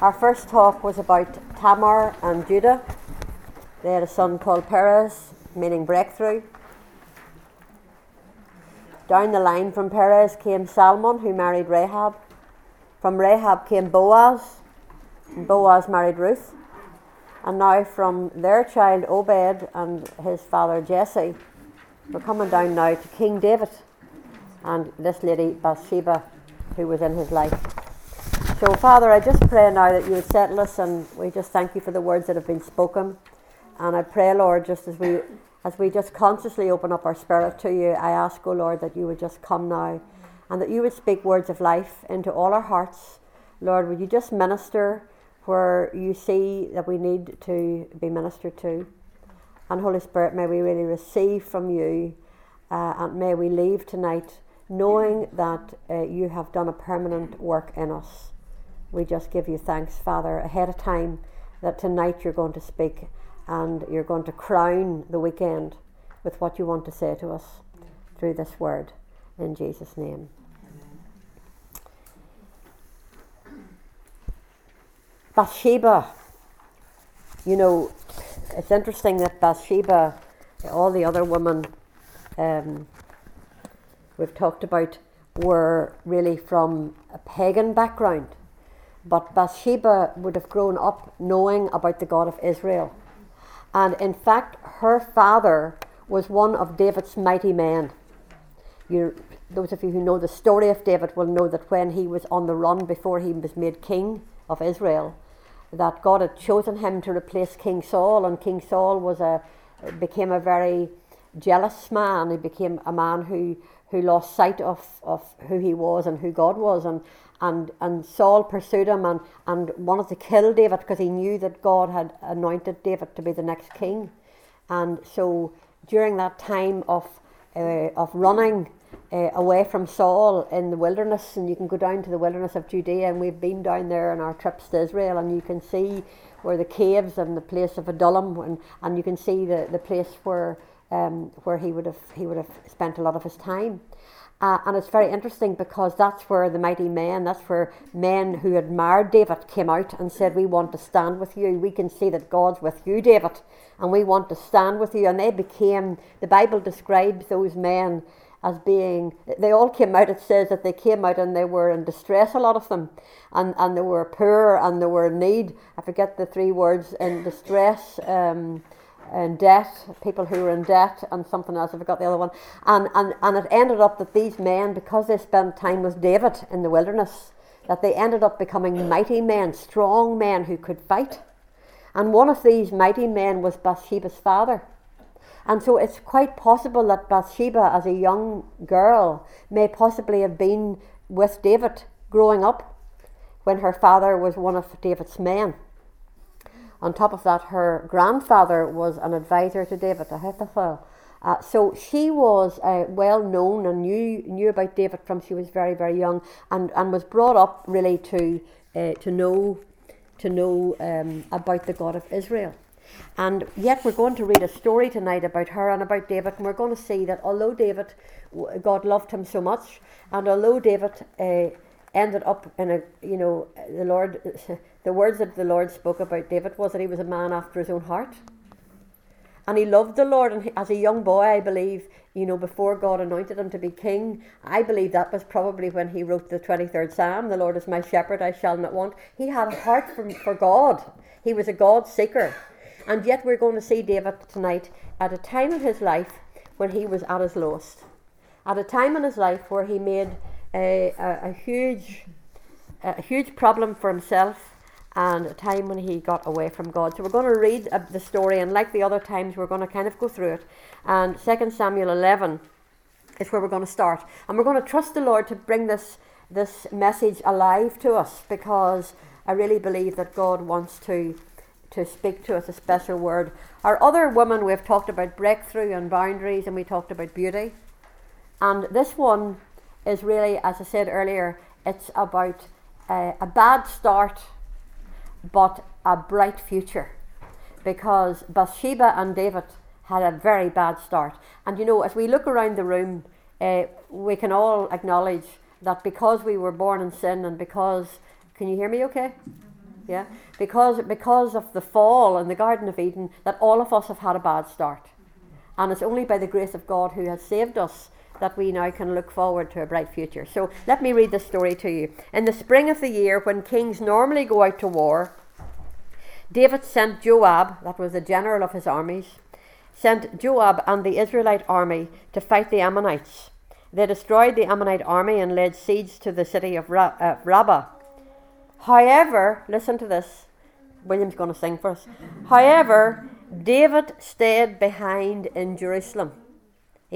Our first talk was about Tamar and Judah. They had a son called Perez, meaning breakthrough. Down the line from Perez came Salmon, who married Rahab. From Rahab came Boaz, and Boaz married Ruth. And now from their child Obed and his father Jesse, we're coming down now to King David and this lady Bathsheba, who was in his life. So, Father, I just pray now that you would settle us, and we just thank you for the words that have been spoken. And I pray, Lord, just as we as we just consciously open up our spirit to you, I ask, O oh Lord, that you would just come now, and that you would speak words of life into all our hearts. Lord, would you just minister where you see that we need to be ministered to? And Holy Spirit, may we really receive from you, uh, and may we leave tonight knowing that uh, you have done a permanent work in us. We just give you thanks, Father, ahead of time that tonight you're going to speak and you're going to crown the weekend with what you want to say to us through this word. In Jesus' name. Bathsheba. You know, it's interesting that Bathsheba, all the other women um, we've talked about, were really from a pagan background. But Bathsheba would have grown up knowing about the God of Israel. And in fact, her father was one of David's mighty men. You, those of you who know the story of David will know that when he was on the run before he was made king of Israel, that God had chosen him to replace King Saul, and King Saul was a became a very jealous man. He became a man who who lost sight of, of who he was and who God was, and and and Saul pursued him and, and wanted to kill David because he knew that God had anointed David to be the next king. And so during that time of uh, of running uh, away from Saul in the wilderness, and you can go down to the wilderness of Judea, and we've been down there on our trips to Israel, and you can see where the caves and the place of Adullam, and, and you can see the, the place where um, where he would have he would have spent a lot of his time. Uh, and it's very interesting because that's where the mighty men, that's where men who admired David came out and said, We want to stand with you. We can see that God's with you, David, and we want to stand with you. And they became, the Bible describes those men as being, they all came out, it says that they came out and they were in distress, a lot of them, and, and they were poor and they were in need. I forget the three words in distress. Um, in debt, people who were in debt, and something else, I forgot the other one. And, and, and it ended up that these men, because they spent time with David in the wilderness, that they ended up becoming mighty men, strong men who could fight. And one of these mighty men was Bathsheba's father. And so it's quite possible that Bathsheba, as a young girl, may possibly have been with David growing up when her father was one of David's men. On top of that, her grandfather was an advisor to David, Ahithophel. Uh, so she was uh, well known and knew knew about David from she was very very young, and, and was brought up really to uh, to know to know um, about the God of Israel. And yet we're going to read a story tonight about her and about David, and we're going to see that although David, God loved him so much, and although David uh, ended up in a you know the Lord the words that the Lord spoke about David was that he was a man after his own heart. And he loved the Lord, and he, as a young boy, I believe, you know, before God anointed him to be king, I believe that was probably when he wrote the 23rd Psalm, The Lord is my shepherd, I shall not want. He had a heart for, for God. He was a God seeker. And yet we're going to see David tonight at a time in his life when he was at his lowest. At a time in his life where he made a, a, a huge, a huge problem for himself and a time when he got away from God. So we're going to read the story, and like the other times, we're going to kind of go through it. And 2 Samuel 11 is where we're going to start. And we're going to trust the Lord to bring this, this message alive to us because I really believe that God wants to, to speak to us a special word. Our other woman, we've talked about breakthrough and boundaries, and we talked about beauty. And this one is really, as I said earlier, it's about uh, a bad start but a bright future because Bathsheba and David had a very bad start. And you know, as we look around the room, uh, we can all acknowledge that because we were born in sin and because, can you hear me okay? Yeah? Because, because of the fall in the Garden of Eden, that all of us have had a bad start. And it's only by the grace of God who has saved us that we now can look forward to a bright future. So let me read the story to you. In the spring of the year, when kings normally go out to war, David sent Joab, that was the general of his armies, sent Joab and the Israelite army to fight the Ammonites. They destroyed the Ammonite army and laid siege to the city of Ra- uh, Rabbah. However, listen to this. William's going to sing for us. However, David stayed behind in Jerusalem.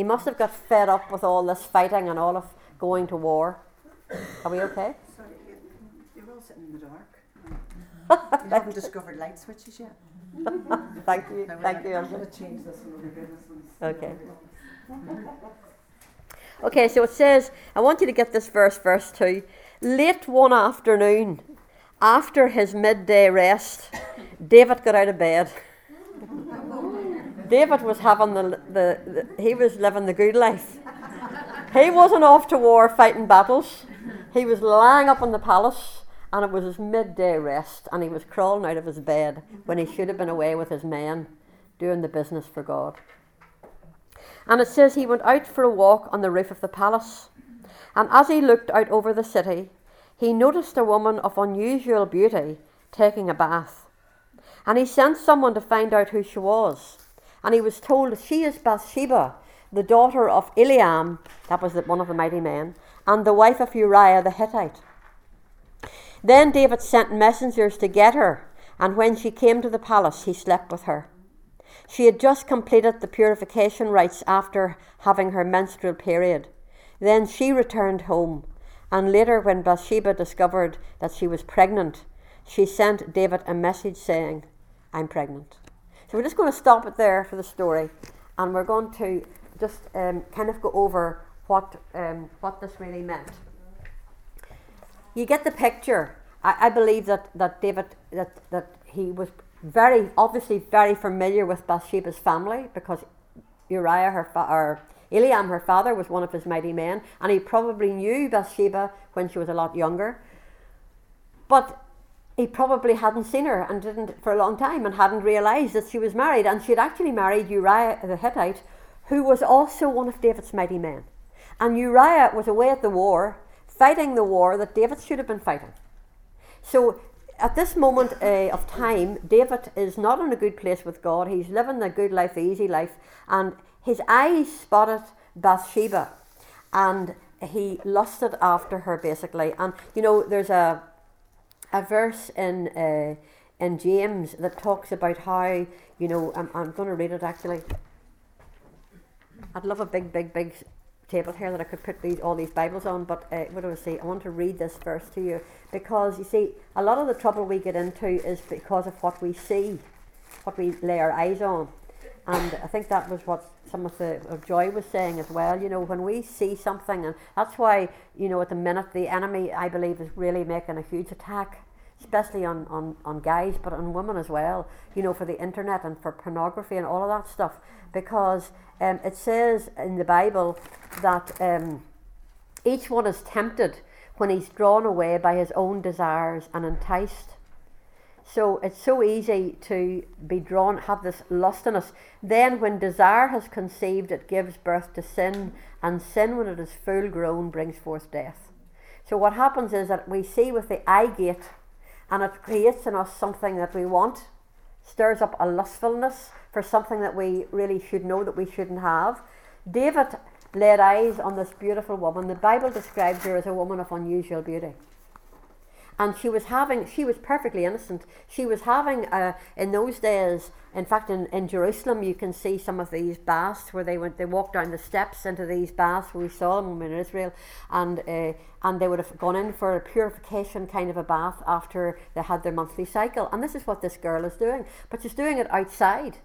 He must have got fed up with all this fighting and all of going to war. Are we okay? Sorry, you're all sitting in the dark. You haven't discovered light switches yet. Thank you. No, Thank you. I'm going to change this one over here. Okay. Okay, so it says, I want you to get this verse, verse 2. Late one afternoon, after his midday rest, David got out of bed. David was having the, the, the, he was living the good life. He wasn't off to war fighting battles. He was lying up in the palace and it was his midday rest and he was crawling out of his bed when he should have been away with his men doing the business for God. And it says he went out for a walk on the roof of the palace. And as he looked out over the city, he noticed a woman of unusual beauty taking a bath. And he sent someone to find out who she was. And he was told she is Bathsheba, the daughter of Eliam, that was one of the mighty men, and the wife of Uriah the Hittite. Then David sent messengers to get her, and when she came to the palace, he slept with her. She had just completed the purification rites after having her menstrual period. Then she returned home, and later, when Bathsheba discovered that she was pregnant, she sent David a message saying, I'm pregnant. So we're just going to stop it there for the story, and we're going to just um, kind of go over what um, what this really meant. You get the picture. I, I believe that, that David that, that he was very obviously very familiar with Bathsheba's family because Uriah her fa- or Eliam her father was one of his mighty men, and he probably knew Bathsheba when she was a lot younger. But he probably hadn't seen her and didn't for a long time and hadn't realized that she was married. And she had actually married Uriah the Hittite who was also one of David's mighty men. And Uriah was away at the war fighting the war that David should have been fighting. So at this moment uh, of time David is not in a good place with God. He's living the good life the easy life and his eyes spotted Bathsheba and he lusted after her basically. And you know there's a a verse in uh, in James that talks about how you know I'm, I'm going to read it actually. I'd love a big, big, big table here that I could put these all these Bibles on, but uh, what do I say? I want to read this verse to you because you see a lot of the trouble we get into is because of what we see, what we lay our eyes on, and I think that was what some of the of Joy was saying as well. You know, when we see something, and that's why you know at the minute the enemy, I believe, is really making a huge attack, especially on on on guys, but on women as well. You know, for the internet and for pornography and all of that stuff, because um, it says in the Bible that um, each one is tempted when he's drawn away by his own desires and enticed. So it's so easy to be drawn, have this lust in us. Then, when desire has conceived, it gives birth to sin, and sin, when it is full grown, brings forth death. So, what happens is that we see with the eye gate, and it creates in us something that we want, stirs up a lustfulness for something that we really should know that we shouldn't have. David laid eyes on this beautiful woman. The Bible describes her as a woman of unusual beauty and she was having she was perfectly innocent. She was having uh, in those days in fact in, in jerusalem you can see some of these baths where they went they walked down the steps into these baths where we saw them when we were in israel. And uh, and they would have gone in for a purification kind of a bath after they had their monthly cycle. And this is what this girl is doing. But she's doing it outside.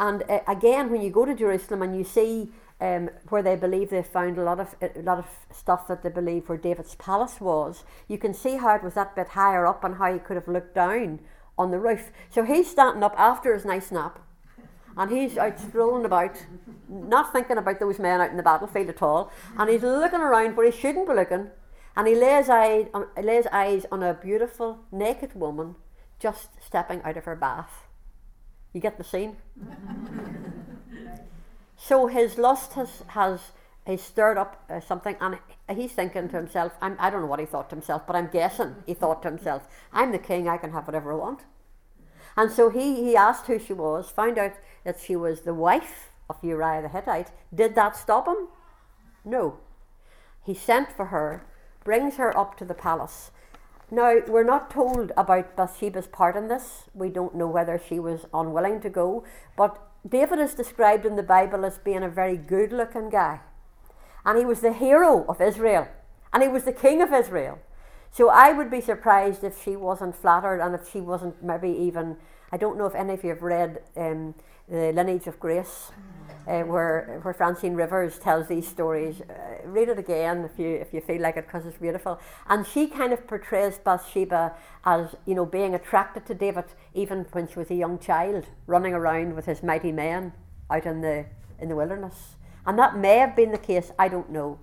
And uh, again when you go to jerusalem and you see um, where they believe they found a lot of a lot of stuff that they believe where David's palace was. You can see how it was that bit higher up and how he could have looked down on the roof. So he's standing up after his nice nap, and he's out strolling about, not thinking about those men out in the battlefield at all. And he's looking around where he shouldn't be looking, and he lays eyes on, lays eyes on a beautiful naked woman just stepping out of her bath. You get the scene? so his lust has, has he stirred up uh, something and he's thinking to himself, I'm, I don't know what he thought to himself, but I'm guessing he thought to himself, I'm the king, I can have whatever I want. And so he, he asked who she was, found out that she was the wife of Uriah the Hittite. Did that stop him? No. He sent for her, brings her up to the palace. Now, we're not told about Bathsheba's part in this. We don't know whether she was unwilling to go, but David is described in the Bible as being a very good looking guy. And he was the hero of Israel, and he was the king of Israel. So I would be surprised if she wasn't flattered and if she wasn't maybe even. I don't know if any of you have read um, The Lineage of Grace, uh, where, where Francine Rivers tells these stories. Uh, read it again if you, if you feel like it because it's beautiful. And she kind of portrays Bathsheba as you know being attracted to David even when she was a young child, running around with his mighty men out in the, in the wilderness. And that may have been the case, I don't know.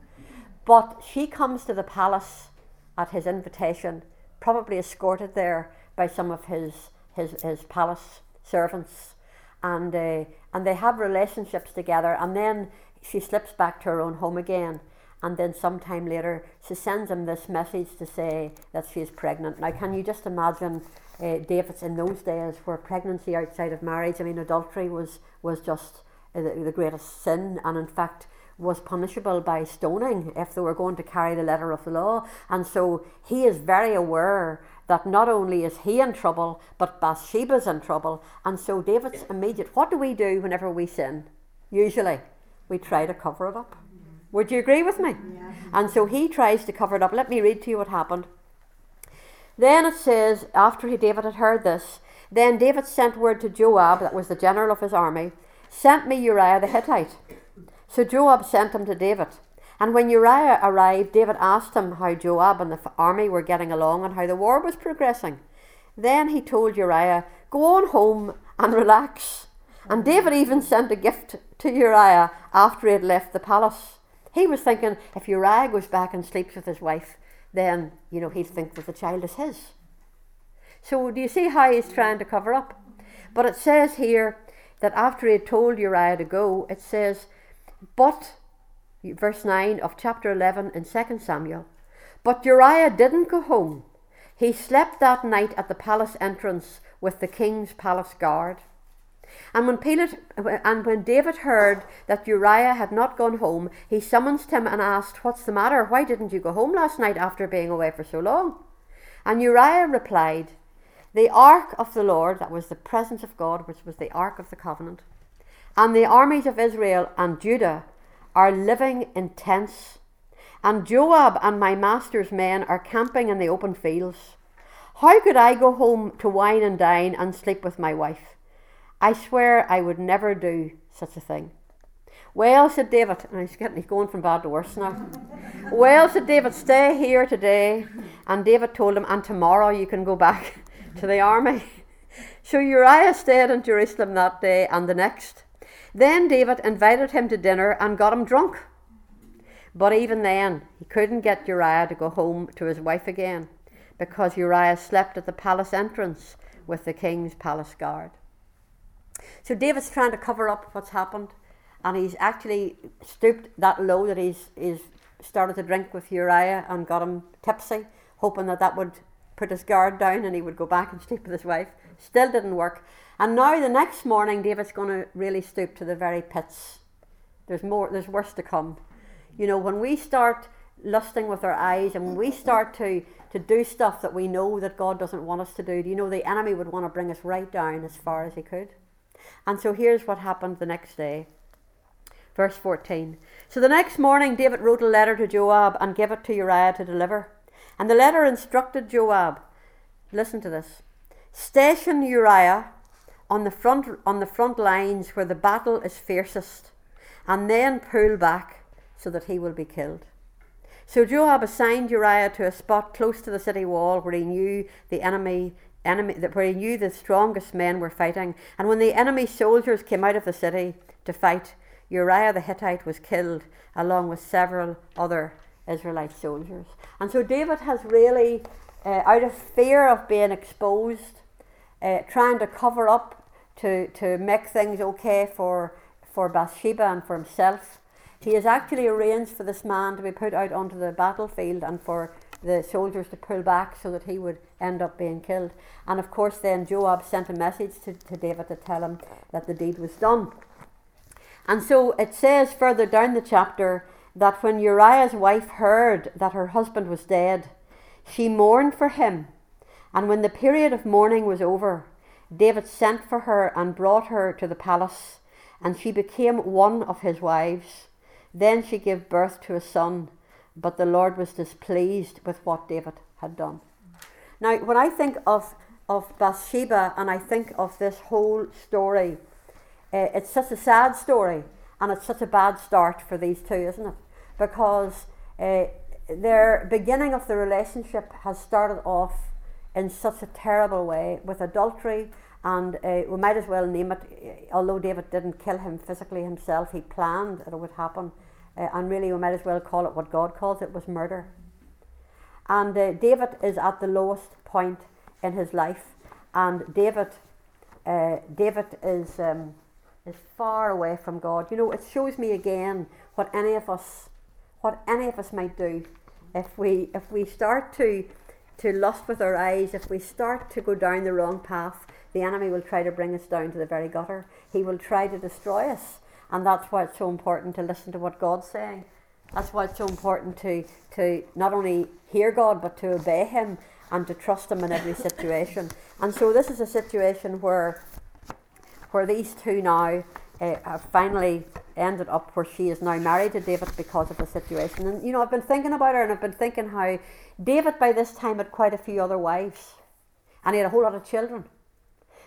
But she comes to the palace at his invitation, probably escorted there by some of his, his, his palace servants. And, uh, and they have relationships together. And then she slips back to her own home again. And then sometime later, she sends him this message to say that she is pregnant. Now, can you just imagine uh, David's in those days where pregnancy outside of marriage, I mean, adultery was, was just uh, the, the greatest sin. And in fact, was punishable by stoning if they were going to carry the letter of the law. And so he is very aware that not only is he in trouble, but Bathsheba's in trouble. And so David's immediate what do we do whenever we sin? Usually we try to cover it up. Would you agree with me? Yeah. And so he tries to cover it up. Let me read to you what happened. Then it says, after he, David had heard this, then David sent word to Joab, that was the general of his army, sent me Uriah the Hittite. So Joab sent him to David. And when Uriah arrived, David asked him how Joab and the army were getting along and how the war was progressing. Then he told Uriah, Go on home and relax. And David even sent a gift to Uriah after he had left the palace. He was thinking if Uriah goes back and sleeps with his wife, then, you know, he'll think that the child is his. So do you see how he's trying to cover up? But it says here that after he had told Uriah to go, it says but, verse 9 of chapter 11 in 2 Samuel, but Uriah didn't go home. He slept that night at the palace entrance with the king's palace guard. And when Pilate, and when David heard that Uriah had not gone home, he summoned him and asked, What's the matter? Why didn't you go home last night after being away for so long? And Uriah replied, The ark of the Lord, that was the presence of God, which was the ark of the covenant, and the armies of Israel and Judah are living in tents. And Joab and my master's men are camping in the open fields. How could I go home to wine and dine and sleep with my wife? I swear I would never do such a thing. Well, said David, and he's getting going from bad to worse now. well, said David, stay here today. And David told him, and tomorrow you can go back to the army. So Uriah stayed in Jerusalem that day and the next. Then David invited him to dinner and got him drunk. But even then, he couldn't get Uriah to go home to his wife again because Uriah slept at the palace entrance with the king's palace guard. So David's trying to cover up what's happened, and he's actually stooped that low that he's, he's started to drink with Uriah and got him tipsy, hoping that that would put his guard down and he would go back and sleep with his wife. Still didn't work. And now the next morning, David's going to really stoop to the very pits. There's more. There's worse to come. You know, when we start lusting with our eyes and when we start to to do stuff that we know that God doesn't want us to do, do you know the enemy would want to bring us right down as far as he could? And so here's what happened the next day. Verse 14. So the next morning, David wrote a letter to Joab and gave it to Uriah to deliver. And the letter instructed Joab listen to this station Uriah on the front on the front lines where the battle is fiercest, and then pull back so that he will be killed. So Joab assigned Uriah to a spot close to the city wall where he knew the enemy enemy where he knew the strongest men were fighting. And when the enemy soldiers came out of the city to fight, Uriah the Hittite was killed along with several other Israelite soldiers. And so David has really, uh, out of fear of being exposed, uh, trying to cover up to, to make things okay for, for Bathsheba and for himself. He has actually arranged for this man to be put out onto the battlefield and for the soldiers to pull back so that he would end up being killed. And of course, then Joab sent a message to, to David to tell him that the deed was done. And so it says further down the chapter that when Uriah's wife heard that her husband was dead, she mourned for him. And when the period of mourning was over, David sent for her and brought her to the palace, and she became one of his wives. Then she gave birth to a son but the Lord was displeased with what David had done. Now, when I think of, of Bathsheba and I think of this whole story, uh, it's such a sad story and it's such a bad start for these two, isn't it? Because uh, their beginning of the relationship has started off in such a terrible way with adultery, and uh, we might as well name it, although David didn't kill him physically himself, he planned that it would happen uh, and really we might as well call it what God calls it was murder. And uh, David is at the lowest point in his life, and David, uh, David is um, is far away from God. You know, it shows me again what any of us, what any of us might do, if we if we start to to lust with our eyes, if we start to go down the wrong path, the enemy will try to bring us down to the very gutter. He will try to destroy us. And that's why it's so important to listen to what God's saying. That's why it's so important to, to not only hear God, but to obey Him and to trust Him in every situation. And so this is a situation where, where these two now uh, have finally ended up where she is now married to David because of the situation. And you know, I've been thinking about her and I've been thinking how David by this time had quite a few other wives and he had a whole lot of children.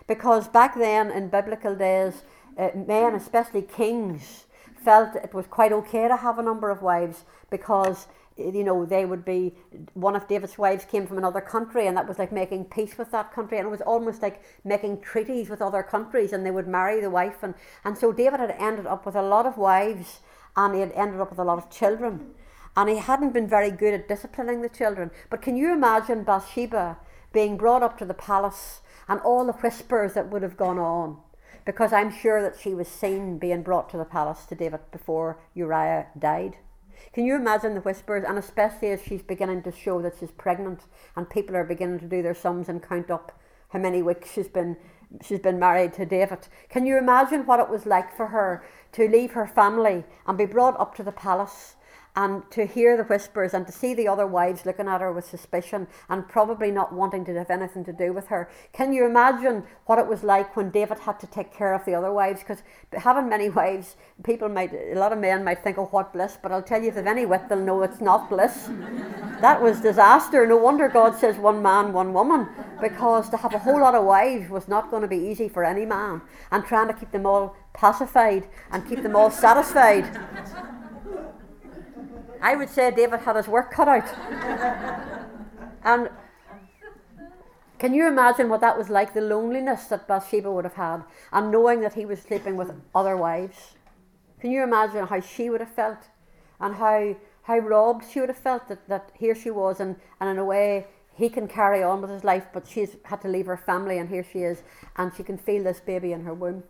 Because back then in biblical days, uh, men, especially kings, felt it was quite okay to have a number of wives because you know they would be one of David's wives came from another country and that was like making peace with that country and it was almost like making treaties with other countries and they would marry the wife and and so David had ended up with a lot of wives and he had ended up with a lot of children. And he hadn't been very good at disciplining the children. But can you imagine Bathsheba being brought up to the palace and all the whispers that would have gone on? Because I'm sure that she was seen being brought to the palace to David before Uriah died. Can you imagine the whispers, and especially as she's beginning to show that she's pregnant, and people are beginning to do their sums and count up how many weeks she's been she's been married to David. Can you imagine what it was like for her to leave her family and be brought up to the palace and to hear the whispers and to see the other wives looking at her with suspicion and probably not wanting to have anything to do with her. Can you imagine what it was like when David had to take care of the other wives? Because having many wives, people might, a lot of men might think, oh, what bliss, but I'll tell you, if they've any wit, they'll know it's not bliss. that was disaster. No wonder God says one man, one woman, because to have a whole lot of wives was not going to be easy for any man, and trying to keep them all pacified and keep them all satisfied. I would say David had his work cut out. and can you imagine what that was like, the loneliness that Bathsheba would have had, and knowing that he was sleeping with other wives? Can you imagine how she would have felt, and how how robbed she would have felt that, that here she was, and, and in a way he can carry on with his life, but she's had to leave her family, and here she is, and she can feel this baby in her womb.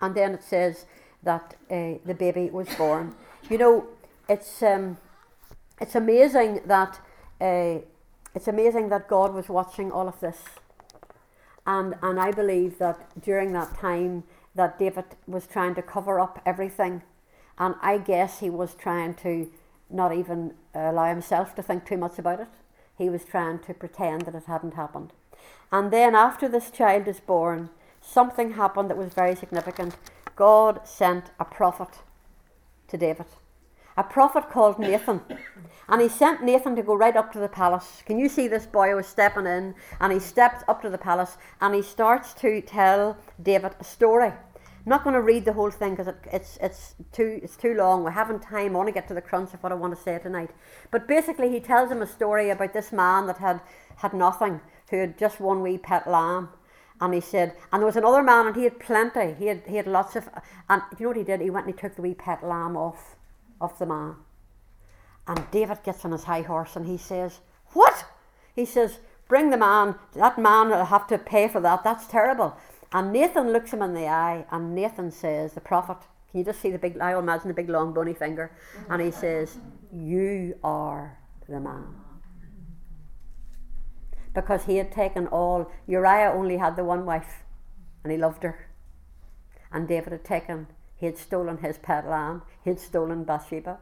And then it says that uh, the baby was born. You know, it's um, it's amazing that uh, it's amazing that God was watching all of this, and and I believe that during that time that David was trying to cover up everything, and I guess he was trying to not even allow himself to think too much about it. He was trying to pretend that it hadn't happened, and then after this child is born, something happened that was very significant. God sent a prophet to David a prophet called Nathan. And he sent Nathan to go right up to the palace. Can you see this boy was stepping in? And he steps up to the palace and he starts to tell David a story. I'm not going to read the whole thing because it, it's, it's, too, it's too long. We haven't time. I want to get to the crunch of what I want to say tonight. But basically, he tells him a story about this man that had, had nothing, who had just one wee pet lamb. And he said, and there was another man, and he had plenty. He had, he had lots of, and you know what he did? He went and he took the wee pet lamb off of the man. And David gets on his high horse and he says, What? He says, bring the man, that man will have to pay for that. That's terrible. And Nathan looks him in the eye, and Nathan says, the prophet, can you just see the big, I imagine the big long bony finger, and he says, You are the man. Because he had taken all, Uriah only had the one wife, and he loved her. And David had taken, he had stolen his pet lamb, he had stolen Bathsheba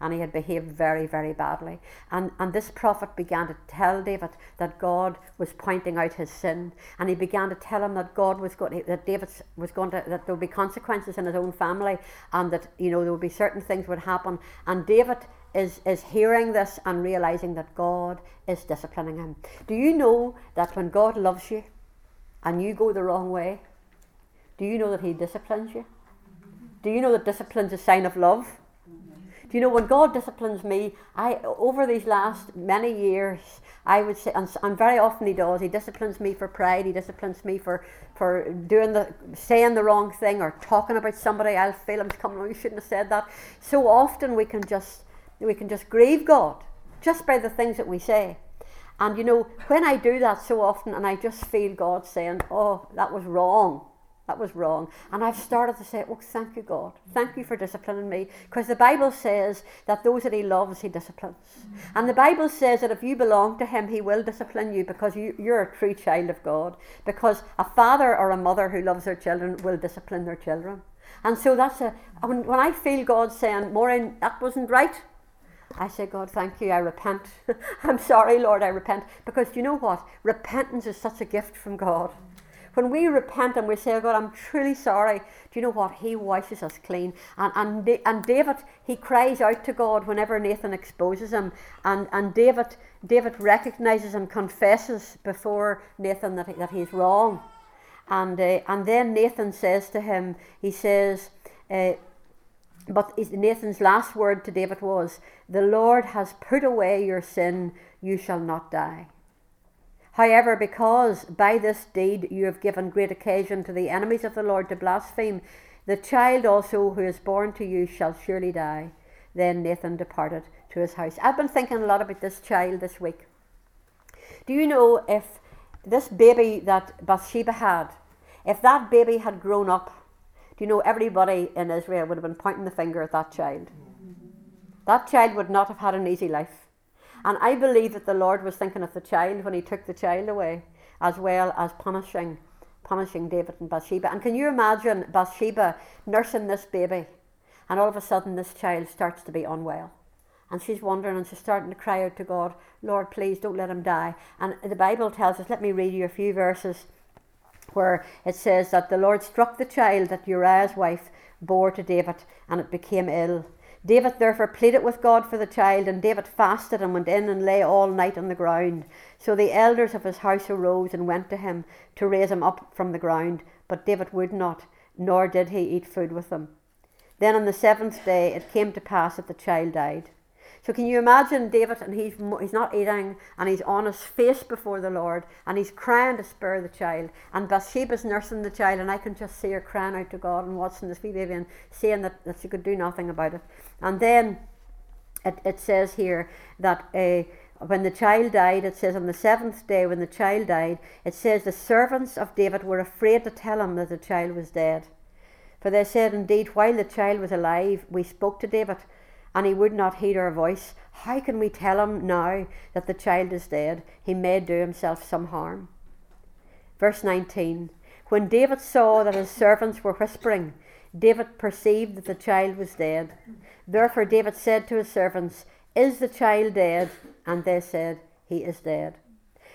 and he had behaved very, very badly. And, and this prophet began to tell David that God was pointing out his sin, and he began to tell him that God was going, to, that David was going to, that there would be consequences in his own family, and that you know there would be certain things would happen. And David is is hearing this and realizing that God is disciplining him. Do you know that when God loves you, and you go the wrong way, do you know that He disciplines you? Do you know that discipline is a sign of love? Do you know when God disciplines me? I over these last many years, I would say, and, and very often He does. He disciplines me for pride. He disciplines me for for doing the saying the wrong thing or talking about somebody. I'll feel I'm coming. You shouldn't have said that. So often we can just we can just grieve God just by the things that we say. And you know, when I do that so often, and I just feel God saying, "Oh, that was wrong," That was wrong. And I've started to say, Oh, thank you, God. Thank you for disciplining me. Because the Bible says that those that He loves, He disciplines. And the Bible says that if you belong to Him, He will discipline you because you, you're a true child of God. Because a father or a mother who loves their children will discipline their children. And so that's a, when, when I feel God saying, Maureen, that wasn't right, I say, God, thank you. I repent. I'm sorry, Lord, I repent. Because you know what? Repentance is such a gift from God. When we repent and we say, oh God, I'm truly sorry, do you know what? He washes us clean. And, and, and David, he cries out to God whenever Nathan exposes him. And, and David, David recognizes and confesses before Nathan that, he, that he's wrong. And, uh, and then Nathan says to him, he says, uh, but Nathan's last word to David was, The Lord has put away your sin, you shall not die. However, because by this deed you have given great occasion to the enemies of the Lord to blaspheme, the child also who is born to you shall surely die. Then Nathan departed to his house. I've been thinking a lot about this child this week. Do you know if this baby that Bathsheba had, if that baby had grown up, do you know everybody in Israel would have been pointing the finger at that child? That child would not have had an easy life. And I believe that the Lord was thinking of the child when he took the child away, as well as punishing punishing David and Bathsheba. And can you imagine Bathsheba nursing this baby, and all of a sudden this child starts to be unwell. And she's wondering and she's starting to cry out to God, Lord, please don't let him die. And the Bible tells us, let me read you a few verses where it says that the Lord struck the child that Uriah's wife bore to David, and it became ill. David therefore pleaded with God for the child, and David fasted and went in and lay all night on the ground. So the elders of his house arose and went to him to raise him up from the ground. But David would not, nor did he eat food with them. Then on the seventh day it came to pass that the child died. So can you imagine David and he's he's not eating and he's on his face before the Lord and he's crying to spare the child and Bathsheba's nursing the child and I can just see her crying out to God and watching this wee baby and saying that, that she could do nothing about it. And then it, it says here that uh, when the child died, it says on the seventh day when the child died, it says the servants of David were afraid to tell him that the child was dead. For they said, Indeed, while the child was alive, we spoke to David and he would not heed our voice, how can we tell him now that the child is dead? He may do himself some harm. Verse 19 When David saw that his servants were whispering, David perceived that the child was dead. Therefore, David said to his servants, Is the child dead? And they said, He is dead.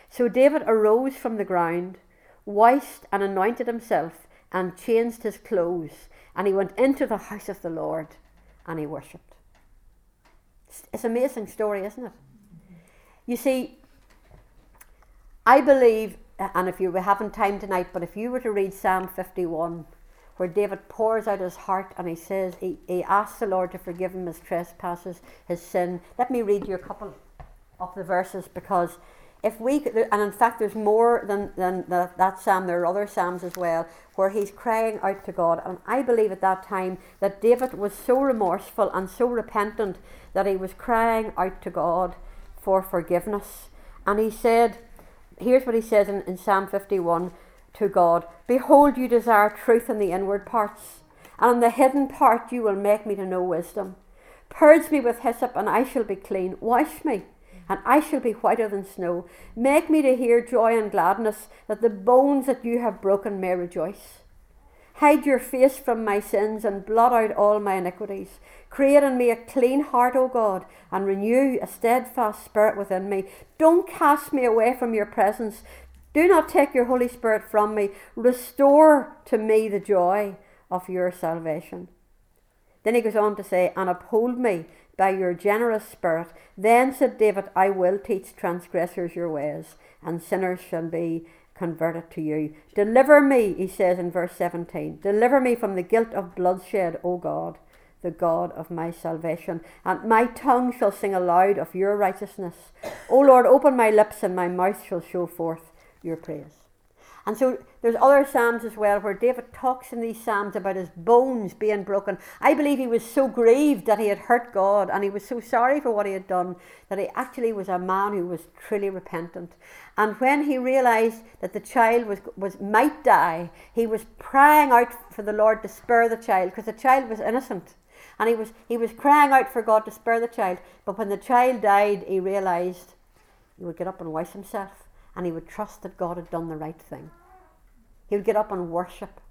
So David arose from the ground, washed and anointed himself, and changed his clothes, and he went into the house of the Lord, and he worshipped. It's an amazing story, isn't it? You see, I believe, and if you haven't time tonight, but if you were to read Psalm 51, where David pours out his heart and he says, he, he asks the Lord to forgive him his trespasses, his sin. Let me read you a couple of the verses because if we and in fact there's more than, than that, that psalm there are other psalms as well where he's crying out to god and i believe at that time that david was so remorseful and so repentant that he was crying out to god for forgiveness and he said here's what he says in, in Psalm 51 to God Behold, you desire truth in the inward parts, and in the hidden part you will make me to know wisdom. Purge me with hyssop, and I shall be clean. Wash me, and I shall be whiter than snow. Make me to hear joy and gladness, that the bones that you have broken may rejoice. Hide your face from my sins and blot out all my iniquities. Create in me a clean heart, O God, and renew a steadfast spirit within me. Don't cast me away from your presence. Do not take your Holy Spirit from me. Restore to me the joy of your salvation. Then he goes on to say, And uphold me by your generous spirit. Then said David, I will teach transgressors your ways, and sinners shall be converted to you. Deliver me, he says in verse 17. Deliver me from the guilt of bloodshed, O God, the God of my salvation. And my tongue shall sing aloud of your righteousness. O Lord, open my lips, and my mouth shall show forth your praise. And so there's other psalms as well where David talks in these psalms about his bones being broken. I believe he was so grieved that he had hurt God and he was so sorry for what he had done that he actually was a man who was truly repentant. And when he realized that the child was, was might die, he was crying out for the Lord to spare the child because the child was innocent. And he was, he was crying out for God to spare the child. But when the child died, he realized he would get up and wash himself and he would trust that God had done the right thing. He would get up and worship.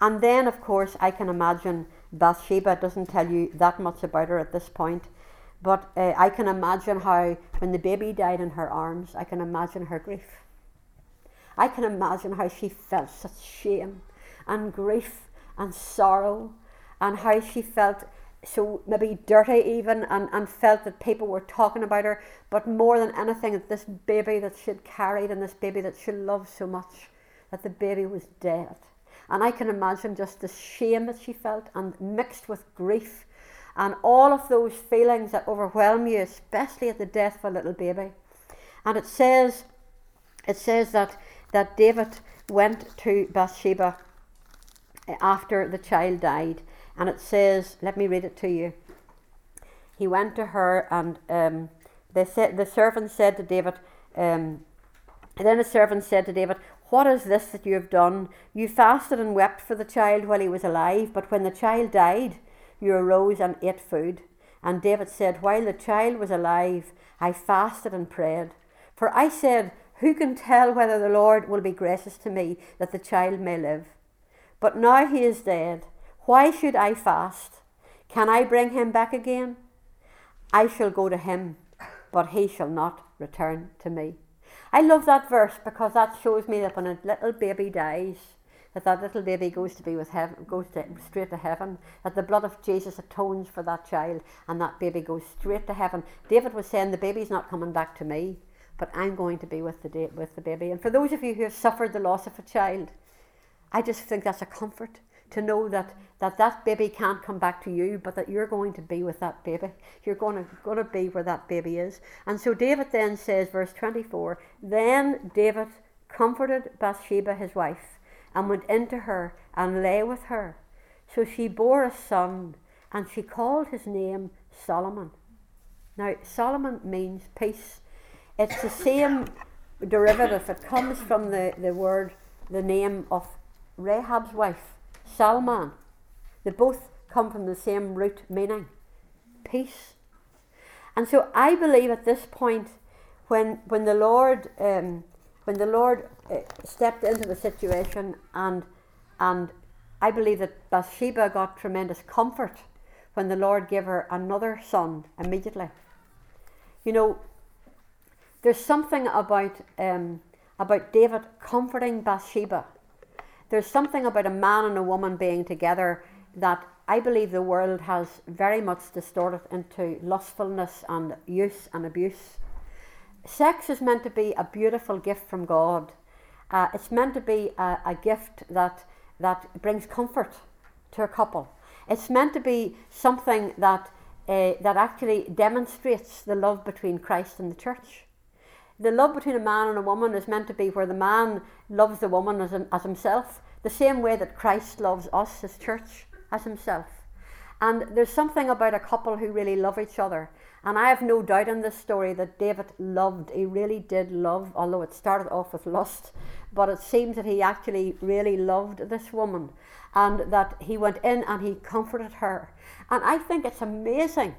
And then, of course, I can imagine Bathsheba doesn't tell you that much about her at this point, but uh, I can imagine how, when the baby died in her arms, I can imagine her grief. I can imagine how she felt such shame and grief and sorrow, and how she felt so maybe dirty even and, and felt that people were talking about her, but more than anything, that this baby that she'd carried and this baby that she loved so much, that the baby was dead. And I can imagine just the shame that she felt and mixed with grief and all of those feelings that overwhelm you, especially at the death of a little baby. And it says, it says that, that David went to Bathsheba eh, after the child died and it says, let me read it to you. He went to her, and um, they said, the servant said to David, um, then the servant said to David, What is this that you have done? You fasted and wept for the child while he was alive, but when the child died, you arose and ate food. And David said, While the child was alive, I fasted and prayed. For I said, Who can tell whether the Lord will be gracious to me that the child may live? But now he is dead. Why should I fast? Can I bring him back again? I shall go to him, but he shall not return to me. I love that verse because that shows me that when a little baby dies, that that little baby goes to be with heaven, goes to, straight to heaven. That the blood of Jesus atones for that child, and that baby goes straight to heaven. David was saying, "The baby's not coming back to me, but I'm going to be with the with the baby." And for those of you who have suffered the loss of a child, I just think that's a comfort to know that, that that baby can't come back to you, but that you're going to be with that baby. You're going to, going to be where that baby is. And so David then says, verse 24, Then David comforted Bathsheba his wife and went into her and lay with her. So she bore a son and she called his name Solomon. Now, Solomon means peace. It's the same derivative. It comes from the, the word, the name of Rahab's wife. Salmon. They both come from the same root meaning peace. And so I believe at this point, when, when the Lord, um, when the Lord uh, stepped into the situation, and, and I believe that Bathsheba got tremendous comfort when the Lord gave her another son immediately. You know, there's something about, um, about David comforting Bathsheba there's something about a man and a woman being together that I believe the world has very much distorted into lustfulness and use and abuse. Sex is meant to be a beautiful gift from God. Uh, it's meant to be a, a gift that that brings comfort to a couple. It's meant to be something that uh, that actually demonstrates the love between Christ and the church. The love between a man and a woman is meant to be where the man loves the woman as, as himself, the same way that Christ loves us, his church, as himself. And there's something about a couple who really love each other And I have no doubt in this story that David loved, he really did love, although it started off with lust, but it seems that he actually really loved this woman and that he went in and he comforted her. And I think it's amazing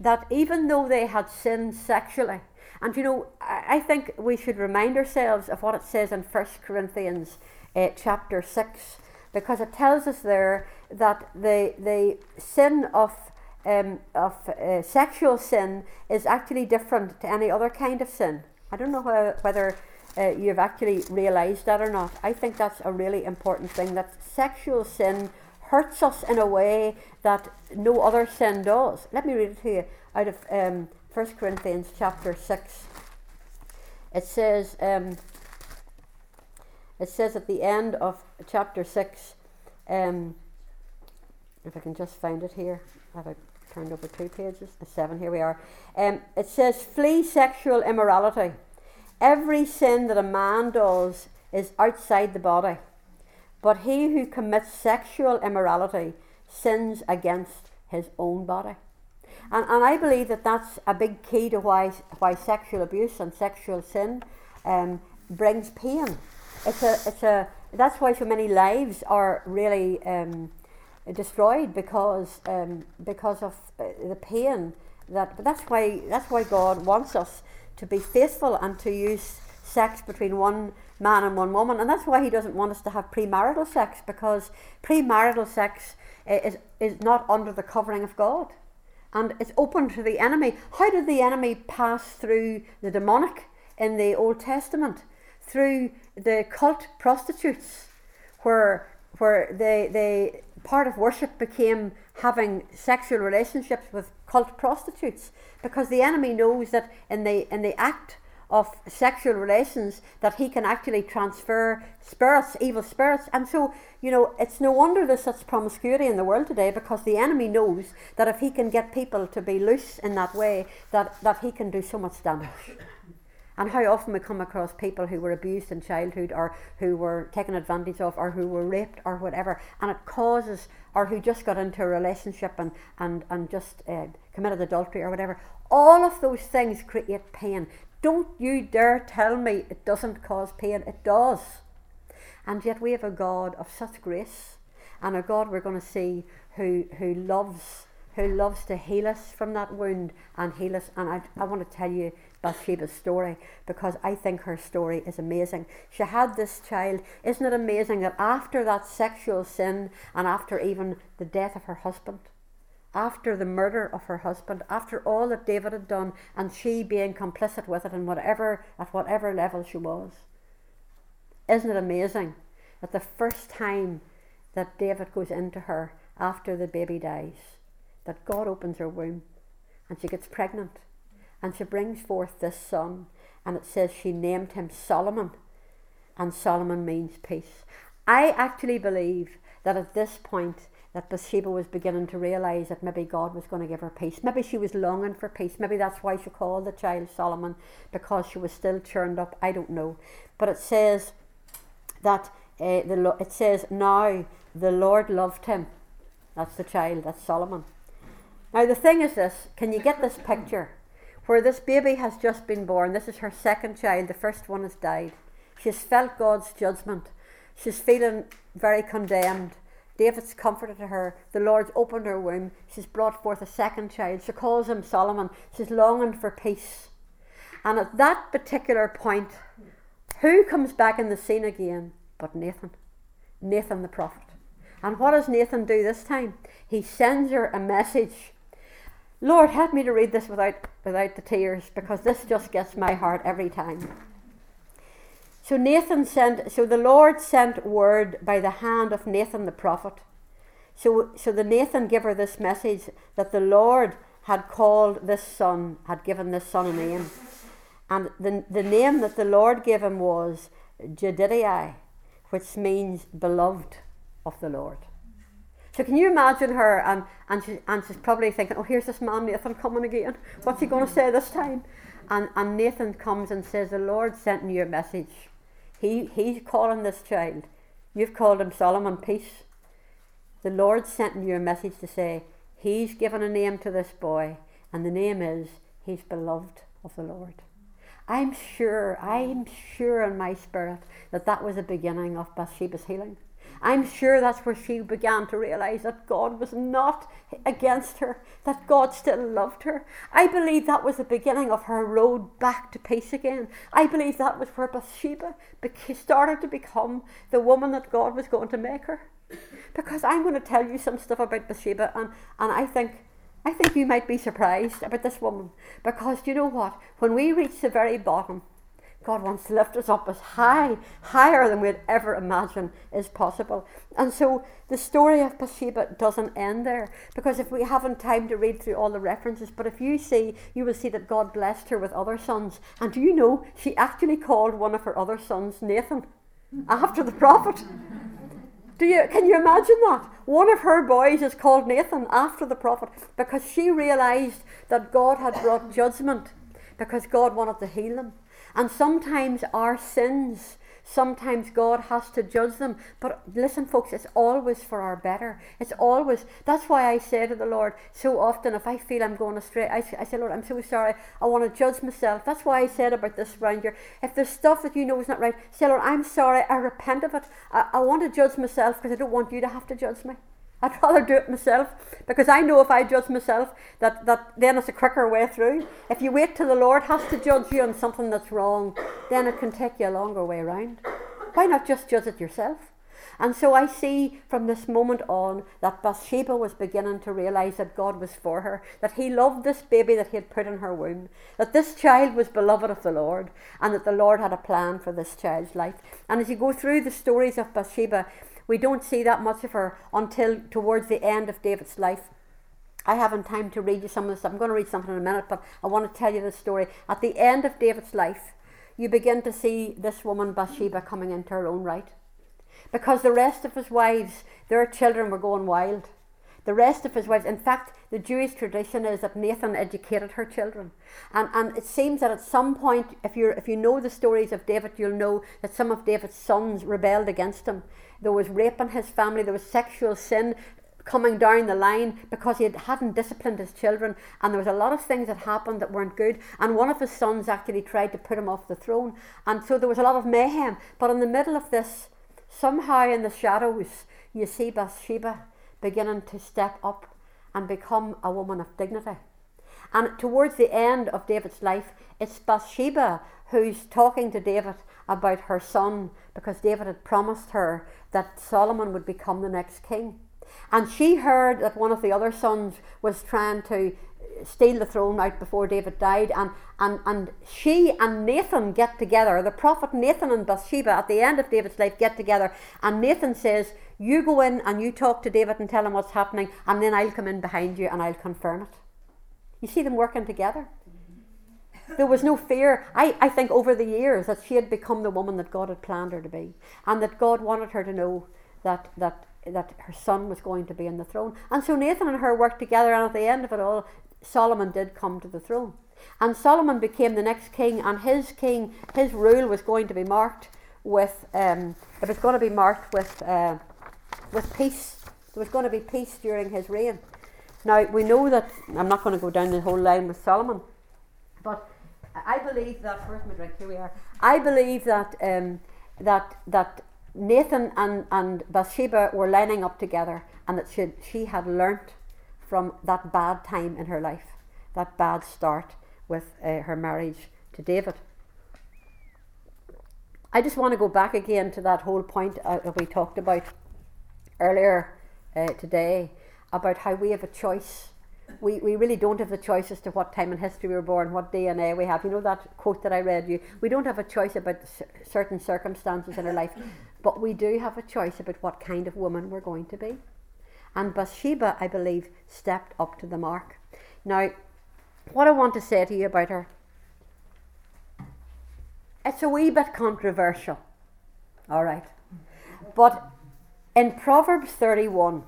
that even though they had sinned sexually, and you know, I think we should remind ourselves of what it says in 1 Corinthians uh, chapter 6, because it tells us there that the, the sin of, um, of uh, sexual sin is actually different to any other kind of sin. I don't know whether uh, you've actually realised that or not. I think that's a really important thing that sexual sin hurts us in a way that no other sin does. Let me read it to you out of um, 1 Corinthians chapter 6. It says, um, it says at the end of chapter 6, um, if I can just find it here, have I turned over two pages? Seven, here we are. Um, it says, Flee sexual immorality. Every sin that a man does is outside the body, but he who commits sexual immorality sins against his own body. And, and I believe that that's a big key to why, why sexual abuse and sexual sin um, brings pain. It's a, it's a, that's why so many lives are really um, destroyed because, um, because of uh, the pain that, but that's why, that's why God wants us to be faithful and to use sex between one man and one woman. And that's why he doesn't want us to have premarital sex because premarital sex uh, is, is not under the covering of God and it's open to the enemy. How did the enemy pass through the demonic in the Old Testament? Through the cult prostitutes, where where they they part of worship became having sexual relationships with cult prostitutes, because the enemy knows that in the in the act of sexual relations that he can actually transfer spirits, evil spirits. And so, you know, it's no wonder there's such promiscuity in the world today because the enemy knows that if he can get people to be loose in that way, that, that he can do so much damage. And how often we come across people who were abused in childhood or who were taken advantage of or who were raped or whatever, and it causes, or who just got into a relationship and, and, and just uh, committed adultery or whatever. All of those things create pain. Don't you dare tell me it doesn't cause pain. It does. And yet we have a God of such grace and a God we're going to see who, who loves who loves to heal us from that wound and heal us. And I, I want to tell you Bathsheba's story because I think her story is amazing. She had this child. Isn't it amazing that after that sexual sin and after even the death of her husband, after the murder of her husband, after all that David had done, and she being complicit with it in whatever at whatever level she was. Isn't it amazing that the first time that David goes into her after the baby dies, that God opens her womb and she gets pregnant and she brings forth this son, and it says she named him Solomon, and Solomon means peace. I actually believe that at this point that Bathsheba was beginning to realise that maybe God was going to give her peace. Maybe she was longing for peace. Maybe that's why she called the child Solomon, because she was still churned up. I don't know. But it says that uh, the it says now the Lord loved him. That's the child. That's Solomon. Now the thing is this: can you get this picture? Where this baby has just been born. This is her second child. The first one has died. She's felt God's judgment. She's feeling very condemned. David's comforted her. The Lord's opened her womb. She's brought forth a second child. She calls him Solomon. She's longing for peace. And at that particular point, who comes back in the scene again but Nathan? Nathan the prophet. And what does Nathan do this time? He sends her a message. Lord, help me to read this without, without the tears because this just gets my heart every time. So Nathan sent, so the Lord sent word by the hand of Nathan the prophet. So, so the Nathan gave her this message that the Lord had called this son, had given this son a name. And the, the name that the Lord gave him was Jedidiah, which means beloved of the Lord. So can you imagine her and, and, she, and she's probably thinking, oh, here's this man Nathan coming again. What's he going to say this time? And, and Nathan comes and says, the Lord sent me a message. He, he's calling this child. You've called him Solomon Peace. The Lord sent you a message to say, He's given a name to this boy, And the name is He's beloved of the Lord. I'm sure, I'm sure in my spirit that that was the beginning of Bathsheba's healing. I'm sure that's where she began to realize that God was not against her, that God still loved her. I believe that was the beginning of her road back to peace again. I believe that was where Bathsheba started to become the woman that God was going to make her. Because I'm going to tell you some stuff about Bathsheba, and, and I think I think you might be surprised about this woman. Because you know what? When we reach the very bottom, God wants to lift us up as high, higher than we'd ever imagine is possible. And so the story of Bathsheba doesn't end there because if we haven't time to read through all the references, but if you see, you will see that God blessed her with other sons. And do you know, she actually called one of her other sons Nathan after the prophet. Do you, can you imagine that? One of her boys is called Nathan after the prophet because she realized that God had brought judgment because God wanted to heal them. And sometimes our sins, sometimes God has to judge them. But listen, folks, it's always for our better. It's always, that's why I say to the Lord so often, if I feel I'm going astray, I, I say, Lord, I'm so sorry. I want to judge myself. That's why I said about this round here. If there's stuff that you know is not right, say, Lord, I'm sorry. I repent of it. I, I want to judge myself because I don't want you to have to judge me. I'd rather do it myself because I know if I judge myself that, that then it's a quicker way through. If you wait till the Lord has to judge you on something that's wrong, then it can take you a longer way around. Why not just judge it yourself? And so I see from this moment on that Bathsheba was beginning to realize that God was for her, that He loved this baby that He had put in her womb, that this child was beloved of the Lord, and that the Lord had a plan for this child's life. And as you go through the stories of Bathsheba, we don't see that much of her until towards the end of David's life. I haven't time to read you some of this. I'm going to read something in a minute, but I want to tell you the story. At the end of David's life, you begin to see this woman Bathsheba coming into her own right. Because the rest of his wives, their children were going wild. The rest of his wives, in fact, the Jewish tradition is that Nathan educated her children. And, and it seems that at some point, if, you if you know the stories of David, you'll know that some of David's sons rebelled against him. There was rape in his family, there was sexual sin coming down the line because he hadn't disciplined his children. And there was a lot of things that happened that weren't good. And one of his sons actually tried to put him off the throne. And so there was a lot of mayhem. But in the middle of this somehow in the shadows you see bathsheba beginning to step up and become a woman of dignity. And towards the end of David's life, it's Bathsheba who's talking to David about her son because David had promised her that Solomon would become the next king. And she heard that one of the other sons was trying to steal the throne out before David died. And, and, and she and Nathan get together. The prophet Nathan and Bathsheba at the end of David's life get together. And Nathan says, You go in and you talk to David and tell him what's happening, and then I'll come in behind you and I'll confirm it. You see them working together. There was no fear. I, I think over the years that she had become the woman that God had planned her to be, and that God wanted her to know that, that that her son was going to be on the throne. And so Nathan and her worked together, and at the end of it all, Solomon did come to the throne. And Solomon became the next king, and his king, his rule was going to be marked with, um, it was going to be marked with, uh, with peace. There was going to be peace during his reign. Now we know that I'm not going to go down the whole line with Solomon, but I believe that where's my drink? Here we are. I believe that um, that that Nathan and, and Bathsheba were lining up together, and that she she had learnt from that bad time in her life, that bad start with uh, her marriage to David. I just want to go back again to that whole point uh, that we talked about earlier uh, today about how we have a choice. We, we really don't have the choice as to what time in history we were born, what DNA we have. You know that quote that I read you? We don't have a choice about certain circumstances in our life, but we do have a choice about what kind of woman we're going to be. And Bathsheba, I believe, stepped up to the mark. Now, what I want to say to you about her, it's a wee bit controversial, all right. But in Proverbs 31,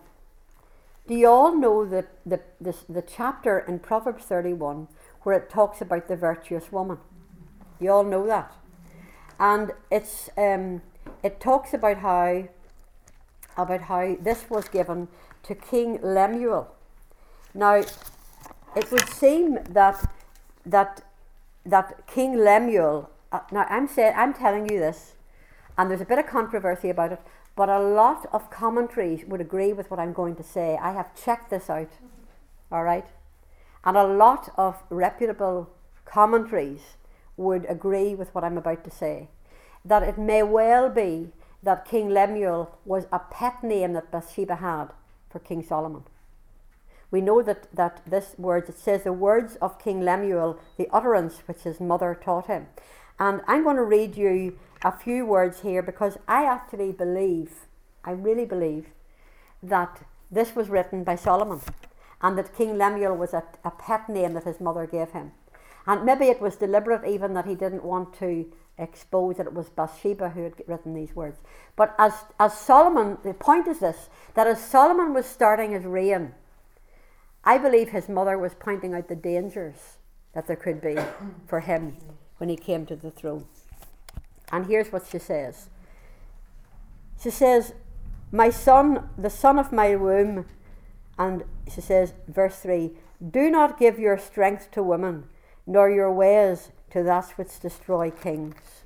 do you all know the, the, the, the chapter in Proverbs 31 where it talks about the virtuous woman? You all know that. And it's um, it talks about how about how this was given to King Lemuel. Now, it would seem that that that King Lemuel. Uh, now I'm saying I'm telling you this, and there's a bit of controversy about it, but a lot of commentaries would agree with what I'm going to say. I have checked this out, all right, and a lot of reputable commentaries would agree with what I'm about to say. That it may well be that King Lemuel was a pet name that Bathsheba had for King Solomon. We know that, that this words, it says the words of King Lemuel, the utterance which his mother taught him. And I'm going to read you a few words here because I actually believe, I really believe, that this was written by Solomon and that King Lemuel was a, a pet name that his mother gave him. And maybe it was deliberate even that he didn't want to expose that it was Bathsheba who had written these words. But as, as Solomon, the point is this that as Solomon was starting his reign, I believe his mother was pointing out the dangers that there could be for him when he came to the throne. And here's what she says She says, My son, the son of my womb, and she says, verse 3 Do not give your strength to women, nor your ways to that which destroy kings.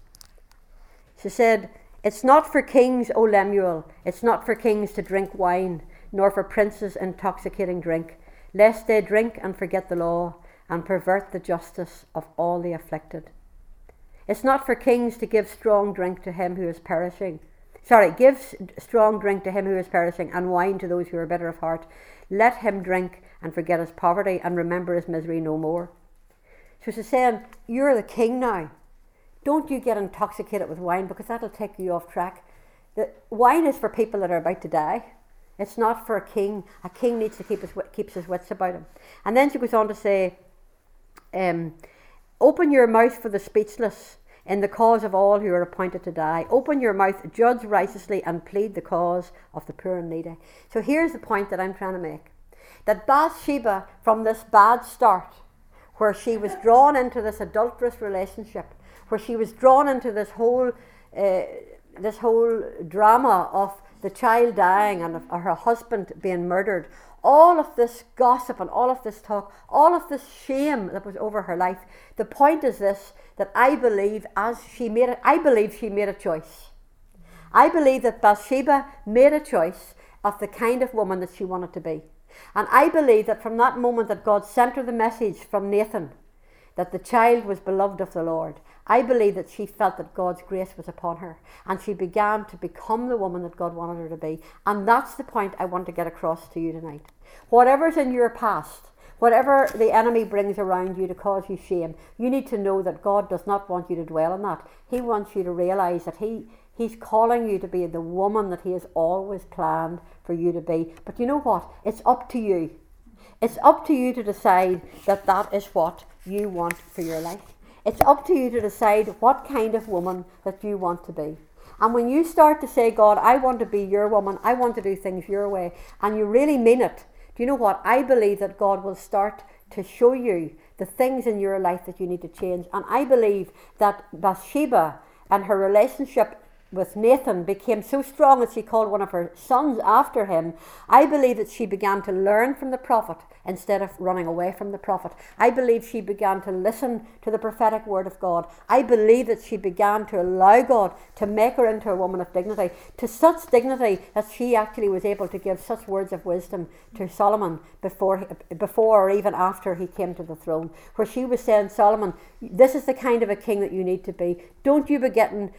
She said, It's not for kings, O Lemuel, it's not for kings to drink wine, nor for princes intoxicating drink, lest they drink and forget the law and pervert the justice of all the afflicted. It's not for kings to give strong drink to him who is perishing. Sorry, give strong drink to him who is perishing, and wine to those who are bitter of heart. Let him drink and forget his poverty and remember his misery no more. So she's saying, You're the king now. Don't you get intoxicated with wine because that'll take you off track. The wine is for people that are about to die. It's not for a king. A king needs to keep his keeps his wits about him. And then she goes on to say, um, "Open your mouth for the speechless, in the cause of all who are appointed to die. Open your mouth, judge righteously, and plead the cause of the poor and needy." So here's the point that I'm trying to make: that Bathsheba, from this bad start, where she was drawn into this adulterous relationship, where she was drawn into this whole uh, this whole drama of the child dying and of her husband being murdered. All of this gossip and all of this talk, all of this shame that was over her life. The point is this that I believe as she made it, I believe she made a choice. I believe that Bathsheba made a choice of the kind of woman that she wanted to be. And I believe that from that moment that God sent her the message from Nathan, that the child was beloved of the Lord, I believe that she felt that God's grace was upon her and she began to become the woman that God wanted her to be. And that's the point I want to get across to you tonight. Whatever's in your past, whatever the enemy brings around you to cause you shame, you need to know that God does not want you to dwell on that. He wants you to realize that He He's calling you to be the woman that He has always planned for you to be. But you know what? It's up to you. It's up to you to decide that that is what you want for your life. It's up to you to decide what kind of woman that you want to be. And when you start to say, God, I want to be your woman, I want to do things your way, and you really mean it, do you know what? I believe that God will start to show you the things in your life that you need to change. And I believe that Bathsheba and her relationship with Nathan became so strong that she called one of her sons after him, I believe that she began to learn from the prophet instead of running away from the prophet. I believe she began to listen to the prophetic word of God. I believe that she began to allow God to make her into a woman of dignity, to such dignity that she actually was able to give such words of wisdom to Solomon before, before or even after he came to the throne, where she was saying, Solomon, this is the kind of a king that you need to be. Don't you be getting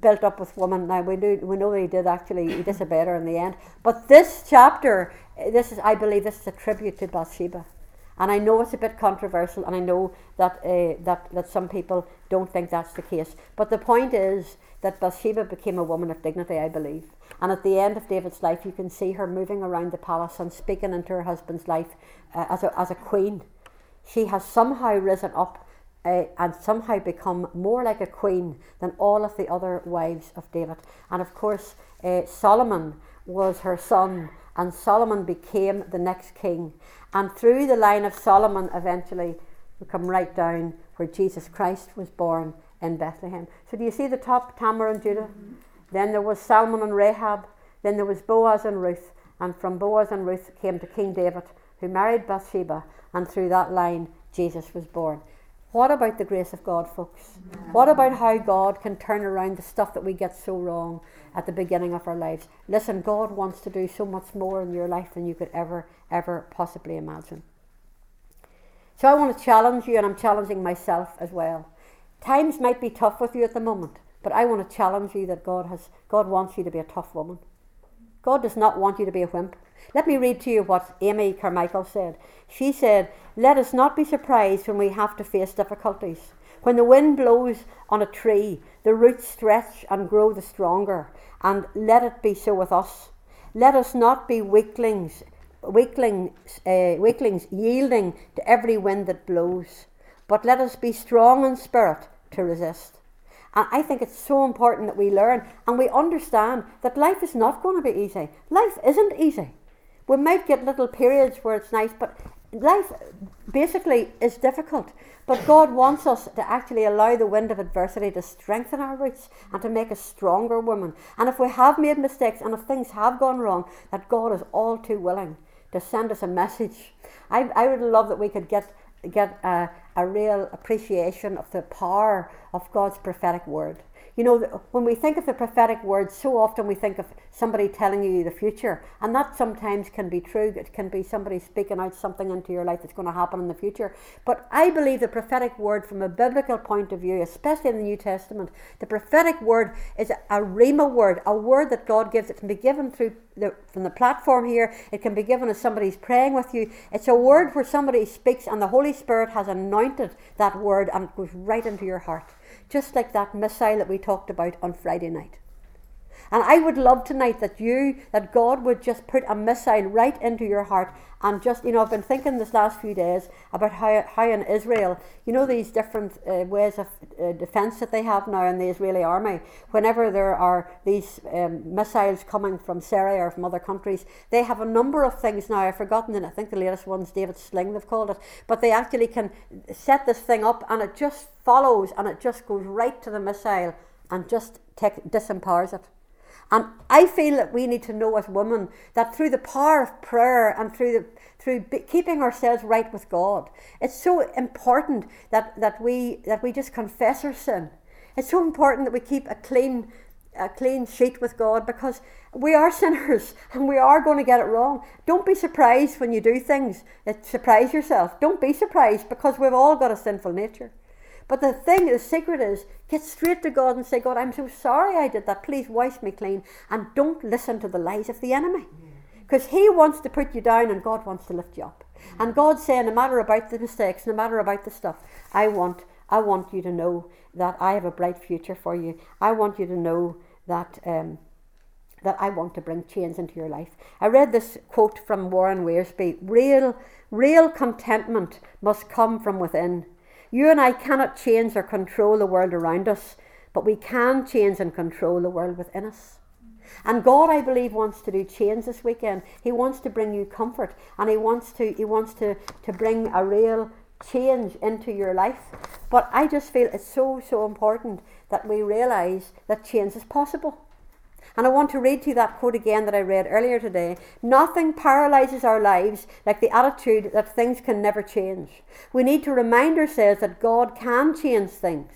built up with woman. Now we do we know he did actually he disobeyed her in the end. But this chapter, this is I believe this is a tribute to Bathsheba. And I know it's a bit controversial, and I know that uh, that that some people don't think that's the case. But the point is that Bathsheba became a woman of dignity, I believe. And at the end of David's life, you can see her moving around the palace and speaking into her husband's life uh, as a as a queen. She has somehow risen up uh, and somehow become more like a queen than all of the other wives of David. And of course, uh, Solomon was her son, and Solomon became the next king. And through the line of Solomon, eventually, we come right down where Jesus Christ was born in Bethlehem. So, do you see the top, Tamar and Judah? Mm-hmm. Then there was Salmon and Rahab. Then there was Boaz and Ruth. And from Boaz and Ruth came to King David who married Bathsheba, and through that line, Jesus was born. What about the grace of God, folks? What about how God can turn around the stuff that we get so wrong at the beginning of our lives? Listen, God wants to do so much more in your life than you could ever, ever possibly imagine. So I want to challenge you, and I'm challenging myself as well. Times might be tough with you at the moment, but I want to challenge you that God has God wants you to be a tough woman. God does not want you to be a wimp. Let me read to you what Amy Carmichael said. She said, Let us not be surprised when we have to face difficulties. When the wind blows on a tree, the roots stretch and grow the stronger, and let it be so with us. Let us not be weaklings, weaklings, uh, weaklings yielding to every wind that blows, but let us be strong in spirit to resist. And I think it's so important that we learn and we understand that life is not going to be easy. Life isn't easy. We might get little periods where it's nice, but life basically is difficult. But God wants us to actually allow the wind of adversity to strengthen our roots and to make us stronger women. And if we have made mistakes and if things have gone wrong, that God is all too willing to send us a message. I, I would love that we could get get a, a real appreciation of the power of God's prophetic word. You know, when we think of the prophetic word, so often we think of somebody telling you the future, and that sometimes can be true. It can be somebody speaking out something into your life that's going to happen in the future. But I believe the prophetic word, from a biblical point of view, especially in the New Testament, the prophetic word is a rhema word, a word that God gives. It can be given through the, from the platform here. It can be given as somebody's praying with you. It's a word where somebody speaks, and the Holy Spirit has anointed that word, and it goes right into your heart just like that missile that we talked about on Friday night. And I would love tonight that you, that God would just put a missile right into your heart and just, you know, I've been thinking this last few days about how, how in Israel, you know, these different uh, ways of uh, defense that they have now in the Israeli army. Whenever there are these um, missiles coming from Syria or from other countries, they have a number of things now. I've forgotten, and I think the latest one's David Sling, they've called it. But they actually can set this thing up and it just follows and it just goes right to the missile and just take, disempowers it. And I feel that we need to know as women that through the power of prayer and through the through keeping ourselves right with God, it's so important that, that we that we just confess our sin. It's so important that we keep a clean a clean sheet with God because we are sinners and we are going to get it wrong. Don't be surprised when you do things that surprise yourself. Don't be surprised because we've all got a sinful nature. But the thing, the secret is, get straight to God and say, God, I'm so sorry I did that. Please wash me clean. And don't listen to the lies of the enemy. Because he wants to put you down and God wants to lift you up. And God's saying, no matter about the mistakes, no matter about the stuff, I want, I want you to know that I have a bright future for you. I want you to know that um, that I want to bring change into your life. I read this quote from Warren Wiersbe: "Real, real contentment must come from within." You and I cannot change or control the world around us, but we can change and control the world within us. And God, I believe, wants to do change this weekend. He wants to bring you comfort and He wants to He wants to, to bring a real change into your life. But I just feel it's so, so important that we realise that change is possible. And I want to read to you that quote again that I read earlier today. Nothing paralyzes our lives like the attitude that things can never change. We need to remind ourselves that God can change things.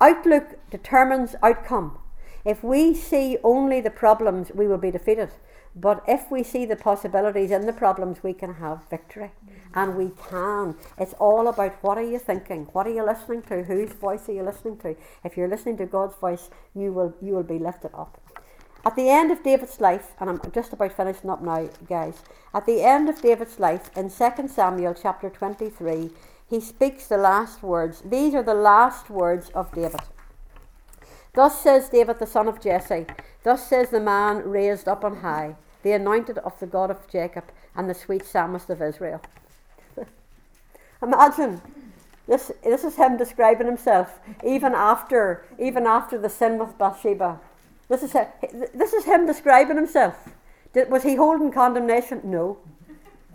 Outlook determines outcome. If we see only the problems, we will be defeated. But if we see the possibilities in the problems, we can have victory. And we can. It's all about what are you thinking? What are you listening to? Whose voice are you listening to? If you're listening to God's voice, you will you will be lifted up. At the end of David's life, and I'm just about finishing up now, guys. At the end of David's life, in 2 Samuel chapter 23, he speaks the last words. These are the last words of David. Thus says David, the son of Jesse, Thus says the man raised up on high, the anointed of the God of Jacob, and the sweet psalmist of Israel. Imagine this, this is him describing himself even after even after the sin with Bathsheba. This is, this is him describing himself. Did, was he holding condemnation? No.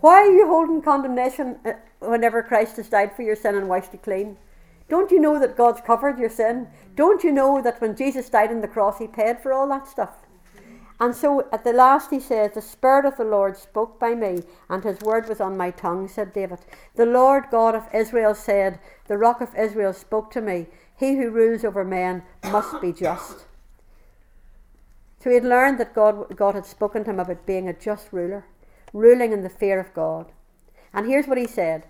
Why are you holding condemnation uh, whenever Christ has died for your sin and washed you clean? Don't you know that God's covered your sin? Don't you know that when Jesus died on the cross, he paid for all that stuff? And so at the last he says, The Spirit of the Lord spoke by me, and his word was on my tongue, said David. The Lord God of Israel said, The rock of Israel spoke to me. He who rules over men must be just. So he had learned that God, God had spoken to him about being a just ruler, ruling in the fear of God. And here's what he said.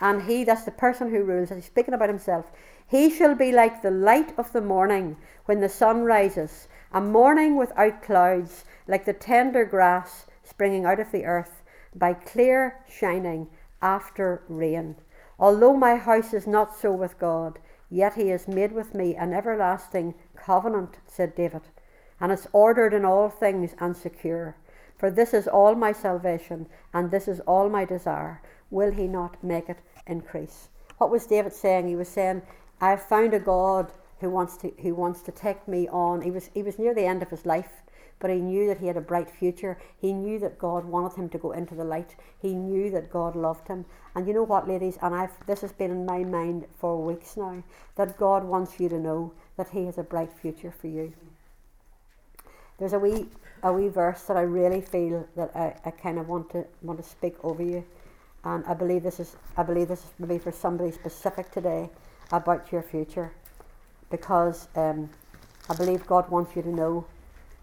And he, that's the person who rules, he's speaking about himself. He shall be like the light of the morning when the sun rises a morning without clouds, like the tender grass springing out of the earth by clear shining after rain. Although my house is not so with God, yet he has made with me an everlasting covenant, said David, and it's ordered in all things and secure. For this is all my salvation, and this is all my desire. Will he not make it increase? What was David saying? He was saying, I've found a God who wants to who wants to take me on. He was he was near the end of his life, but he knew that he had a bright future. He knew that God wanted him to go into the light. He knew that God loved him. And you know what, ladies, and I've this has been in my mind for weeks now, that God wants you to know that He has a bright future for you. There's a wee a wee verse that I really feel that I, I kind of want to want to speak over you. And I believe this is I believe this is maybe for somebody specific today about your future because um, I believe God wants you to know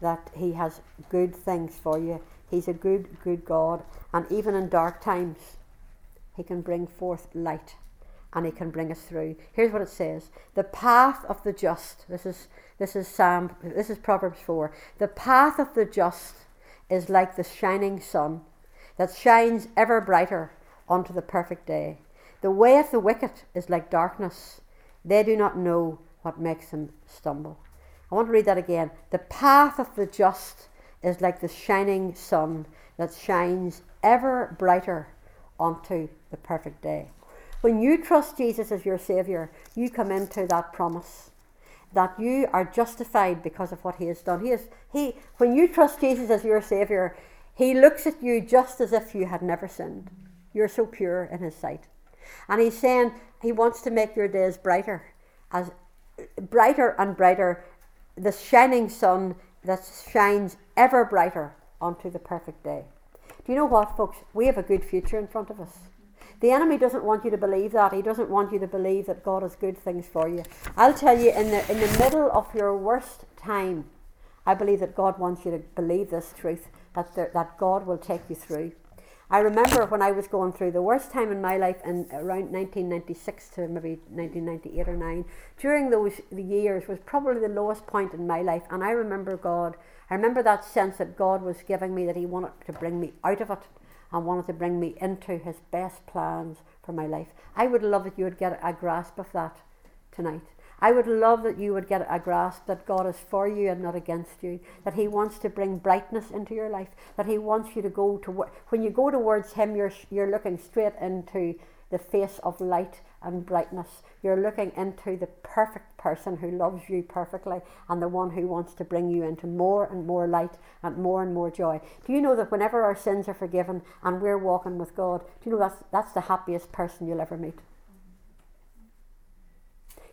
that He has good things for you. He's a good, good God, and even in dark times, He can bring forth light and He can bring us through. Here's what it says The path of the just, this is, this is Psalm, this is Proverbs 4. The path of the just is like the shining sun that shines ever brighter unto the perfect day. The way of the wicked is like darkness. They do not know what makes them stumble. I want to read that again. The path of the just is like the shining sun that shines ever brighter onto the perfect day. When you trust Jesus as your Saviour, you come into that promise that you are justified because of what He has done. He is He when you trust Jesus as your Saviour, He looks at you just as if you had never sinned. You're so pure in His sight. And He's saying He wants to make your days brighter as brighter and brighter, the shining sun that shines ever brighter onto the perfect day. Do you know what, folks? We have a good future in front of us. The enemy doesn't want you to believe that. He doesn't want you to believe that God has good things for you. I'll tell you, in the, in the middle of your worst time, I believe that God wants you to believe this truth that, there, that God will take you through. I remember when I was going through the worst time in my life in around 1996 to maybe 1998 or 9. During those years was probably the lowest point in my life. And I remember God, I remember that sense that God was giving me that He wanted to bring me out of it and wanted to bring me into His best plans for my life. I would love that you would get a grasp of that tonight. I would love that you would get a grasp that God is for you and not against you, that He wants to bring brightness into your life, that He wants you to go to when you go towards Him, you're, you're looking straight into the face of light and brightness. You're looking into the perfect person who loves you perfectly and the one who wants to bring you into more and more light and more and more joy. Do you know that whenever our sins are forgiven and we're walking with God, do you know that's, that's the happiest person you'll ever meet?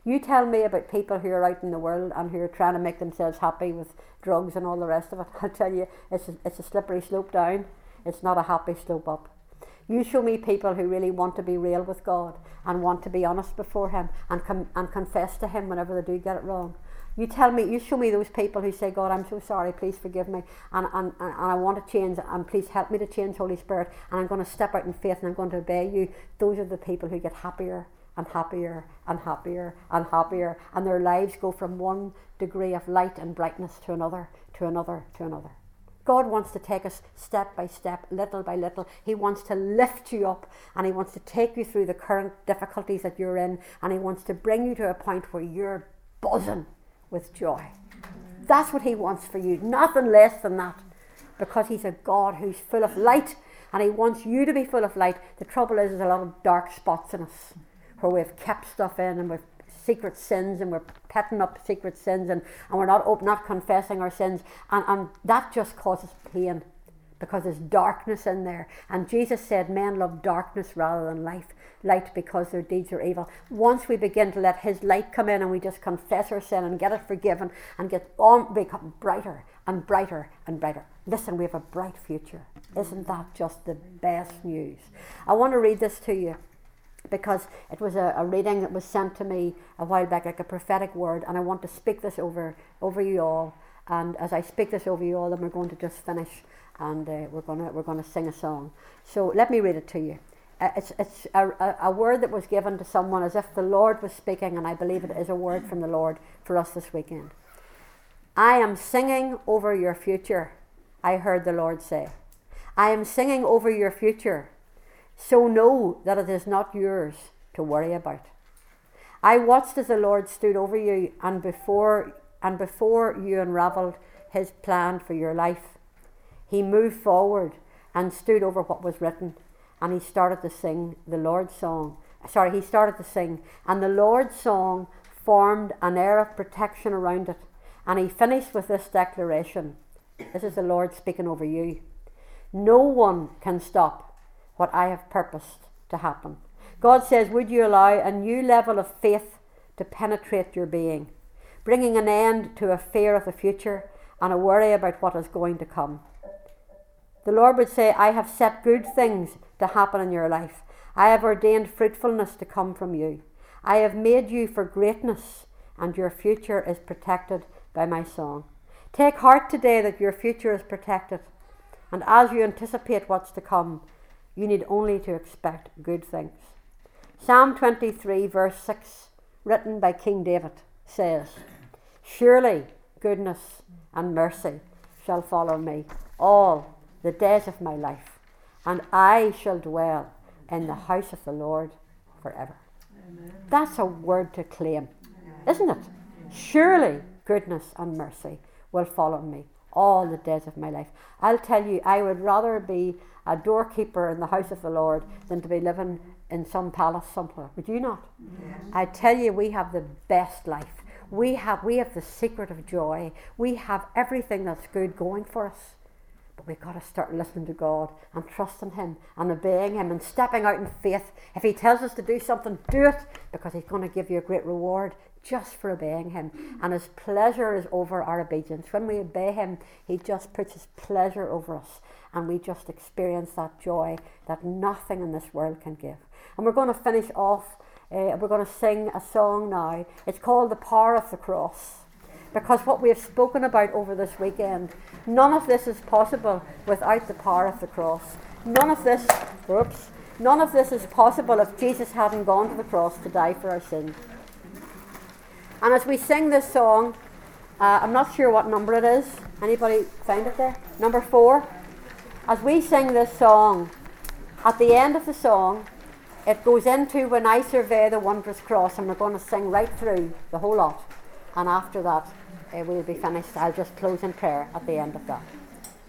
You tell me about people who are out in the world and who are trying to make themselves happy with drugs and all the rest of it. I'll tell you, it's a, it's a slippery slope down. It's not a happy slope up. You show me people who really want to be real with God and want to be honest before Him and, com- and confess to Him whenever they do get it wrong. You tell me, you show me those people who say, God, I'm so sorry, please forgive me, and, and, and I want to change, and please help me to change, Holy Spirit, and I'm going to step out in faith and I'm going to obey you. Those are the people who get happier and happier and happier and happier, and their lives go from one degree of light and brightness to another, to another, to another. God wants to take us step by step, little by little. He wants to lift you up and He wants to take you through the current difficulties that you're in, and He wants to bring you to a point where you're buzzing with joy. That's what He wants for you, nothing less than that, because He's a God who's full of light and He wants you to be full of light. The trouble is, there's a lot of dark spots in us where we've kept stuff in and we've secret sins and we're petting up secret sins and, and we're not open, not confessing our sins and, and that just causes pain because there's darkness in there and jesus said men love darkness rather than light light because their deeds are evil once we begin to let his light come in and we just confess our sin and get it forgiven and get on become brighter and brighter and brighter. Listen, we have a bright future. Isn't that just the best news? I want to read this to you because it was a, a, reading that was sent to me a while back, like a prophetic word, and I want to speak this over over you all. And as I speak this over you all, then we're going to just finish, and uh, we're gonna we're gonna sing a song. So let me read it to you. Uh, it's it's a, a, a word that was given to someone as if the Lord was speaking, and I believe it is a word from the Lord for us this weekend. I am singing over your future, I heard the Lord say. I am singing over your future so know that it is not yours to worry about. I watched as the Lord stood over you and before and before you unraveled his plan for your life. He moved forward and stood over what was written and he started to sing the Lord's song. Sorry, he started to sing and the Lord's song formed an air of protection around it. And he finished with this declaration. This is the Lord speaking over you. No one can stop what I have purposed to happen. God says, Would you allow a new level of faith to penetrate your being, bringing an end to a fear of the future and a worry about what is going to come? The Lord would say, I have set good things to happen in your life. I have ordained fruitfulness to come from you. I have made you for greatness, and your future is protected by my song. Take heart today that your future is protected, and as you anticipate what's to come, you need only to expect good things. Psalm 23, verse 6, written by King David, says, Surely goodness and mercy shall follow me all the days of my life, and I shall dwell in the house of the Lord forever. Amen. That's a word to claim, isn't it? Surely goodness and mercy will follow me all the days of my life. I'll tell you, I would rather be a doorkeeper in the house of the Lord than to be living in some palace somewhere. Would you not? Yes. I tell you, we have the best life. We have, we have the secret of joy. We have everything that's good going for us. But we've got to start listening to God and trusting Him and obeying Him and stepping out in faith. If He tells us to do something, do it because He's going to give you a great reward just for obeying Him. And His pleasure is over our obedience. When we obey Him, He just puts His pleasure over us and we just experience that joy that nothing in this world can give. And we're going to finish off, uh, we're going to sing a song now. It's called The Power of the Cross. Because what we have spoken about over this weekend, none of this is possible without the power of the cross. None of this, oops, none of this is possible if Jesus hadn't gone to the cross to die for our sins. And as we sing this song, uh, I'm not sure what number it is. Anybody find it there? Number four as we sing this song, at the end of the song, it goes into When I Survey the Wondrous Cross, and we're going to sing right through the whole lot. And after that, uh, we'll be finished. I'll just close in prayer at the end of that.